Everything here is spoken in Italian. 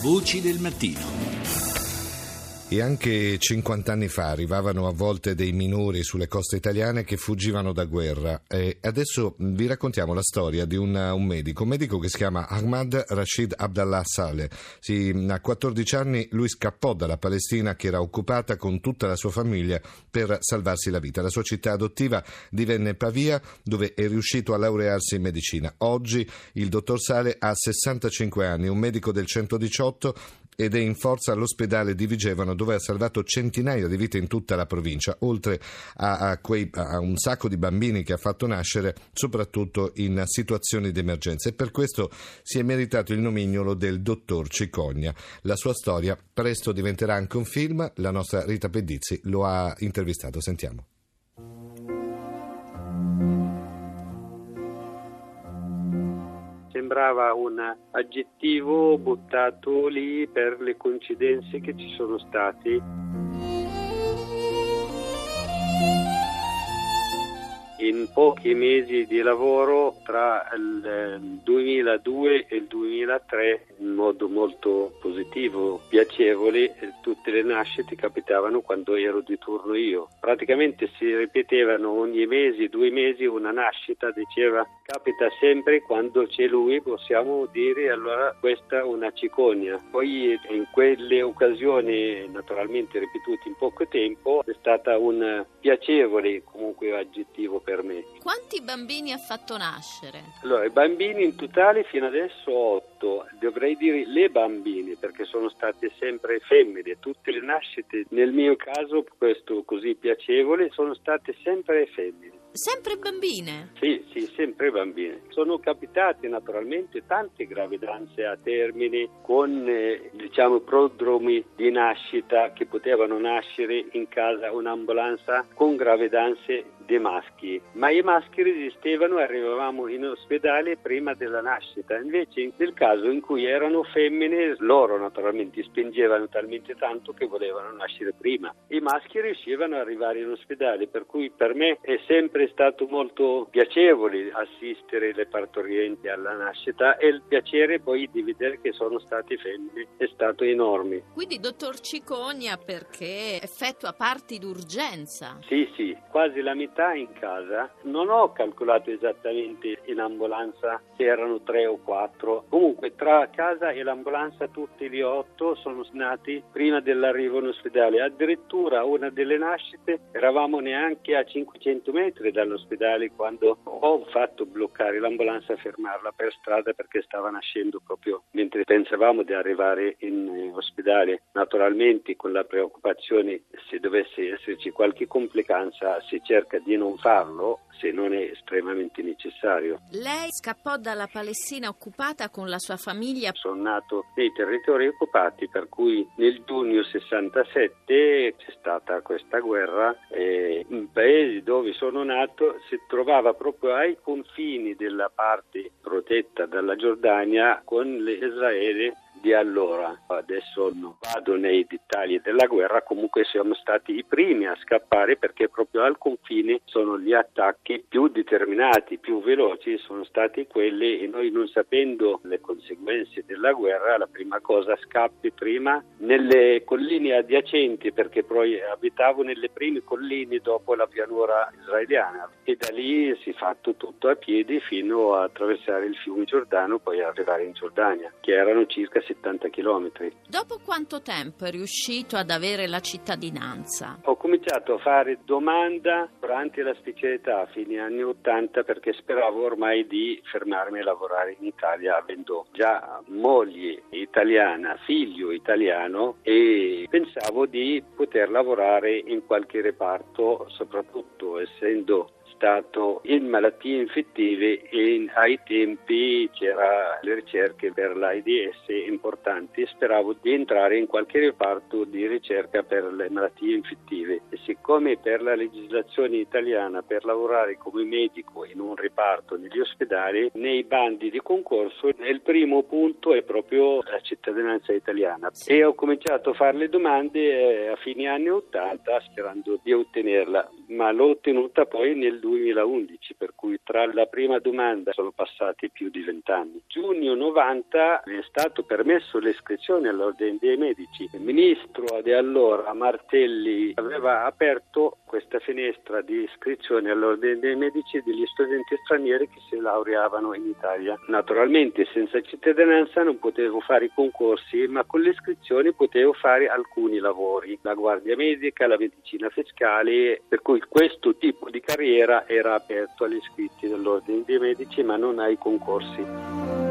Voci del mattino. E anche 50 anni fa arrivavano a volte dei minori sulle coste italiane che fuggivano da guerra. E adesso vi raccontiamo la storia di una, un medico, un medico che si chiama Ahmad Rashid Abdallah Saleh. Sì, a 14 anni lui scappò dalla Palestina che era occupata con tutta la sua famiglia per salvarsi la vita. La sua città adottiva divenne Pavia dove è riuscito a laurearsi in medicina. Oggi il dottor Saleh ha 65 anni, un medico del 118 ed è in forza all'ospedale di Vigevano dove ha salvato centinaia di vite in tutta la provincia, oltre a, a, quei, a, un sacco di bambini che ha fatto nascere, soprattutto in situazioni di emergenza. E per questo si è meritato il nomignolo del dottor Cicogna. La sua storia presto diventerà anche un film, la nostra Rita Pedizzi lo ha intervistato. Sentiamo. Sembrava un aggettivo buttato lì per le coincidenze che ci sono state. In pochi mesi di lavoro tra il 2002 e il 2003 in modo molto positivo, piacevole, tutte le nascite capitavano quando ero di turno io. Praticamente si ripetevano ogni mese, due mesi una nascita, diceva capita sempre quando c'è lui, possiamo dire allora questa è una cicogna. Poi in quelle occasioni naturalmente ripetute in poco tempo è stata un piacevole comunque aggettivo per me. Quanti bambini ha fatto nascere? Allora, i bambini in totale fino adesso otto, dovrei dire le bambine perché sono state sempre femmine, tutte le nascite nel mio caso, questo così piacevole, sono state sempre femmine. Sempre bambine? Sì, sì, sempre bambine. Sono capitate naturalmente tante gravidanze a termine con eh, diciamo prodromi di nascita che potevano nascere in casa un'ambulanza con gravidanze dei maschi, ma i maschi resistevano e arrivavamo in ospedale prima della nascita. Invece nel caso in cui erano femmine, loro naturalmente spingevano talmente tanto che volevano nascere prima. I maschi riuscivano ad arrivare in ospedale, per cui per me è sempre stato molto piacevole assistere le partorienti alla nascita e il piacere poi di vedere che sono state femmine è stato enorme. Quindi dottor Cicogna perché effettua parti d'urgenza? Sì, sì, quasi la metà metà in casa. Non ho calcolato esattamente in ambulanza se erano tre o quattro. Comunque tra casa e l'ambulanza tutti gli otto sono nati prima dell'arrivo in ospedale. Addirittura una delle nascite eravamo neanche a 500 metri dall'ospedale quando ho fatto bloccare l'ambulanza e fermarla per strada perché stava nascendo proprio mentre pensavamo di arrivare in ospedale. Naturalmente con la preoccupazione se dovesse esserci qualche complicanza si cerca di di non farlo se non è estremamente necessario. Lei scappò dalla Palestina occupata con la sua famiglia? Sono nato nei territori occupati, per cui nel giugno 67 c'è stata questa guerra e in paesi dove sono nato si trovava proprio ai confini della parte protetta dalla Giordania con Israele di allora. Adesso non vado nei dettagli della guerra, comunque siamo stati i primi a scappare perché proprio al confine sono gli attacchi più determinati, più veloci, sono stati quelli e noi non sapendo le conseguenze della guerra, la prima cosa scappi prima nelle colline adiacenti perché poi abitavo nelle prime colline dopo la pianura israeliana e da lì si è fatto tutto a piedi fino a attraversare il fiume Giordano poi arrivare in Giordania che erano circa 70 km. Dopo quanto tempo è riuscito ad avere la cittadinanza? Ho cominciato a fare domanda durante la specialità a fine anni 80 perché speravo ormai di fermarmi a lavorare in Italia avendo già moglie italiana, figlio italiano e pensavo di poter lavorare in qualche reparto soprattutto essendo stato in malattie infettive e ai tempi c'erano le ricerche per l'AIDS importanti e speravo di entrare in qualche reparto di ricerca per le malattie infettive. E siccome per la legislazione italiana per lavorare come medico in un reparto negli ospedali nei bandi di concorso il primo punto è proprio la cittadinanza italiana. E ho cominciato a fare le domande eh, a fine anni 80 sperando di ottenerla ma l'ho ottenuta poi nel 2011, per cui tra la prima domanda sono passati più di vent'anni. Giugno 90 è stato permesso l'iscrizione all'ordine dei medici. Il ministro di allora, Martelli, aveva aperto questa finestra di iscrizione all'ordine dei medici degli studenti stranieri che si laureavano in Italia. Naturalmente senza cittadinanza non potevo fare i concorsi, ma con le iscrizioni potevo fare alcuni lavori, la guardia medica, la medicina fiscale, per cui questo tipo di carriera era aperto agli iscritti dell'ordine dei medici ma non ai concorsi.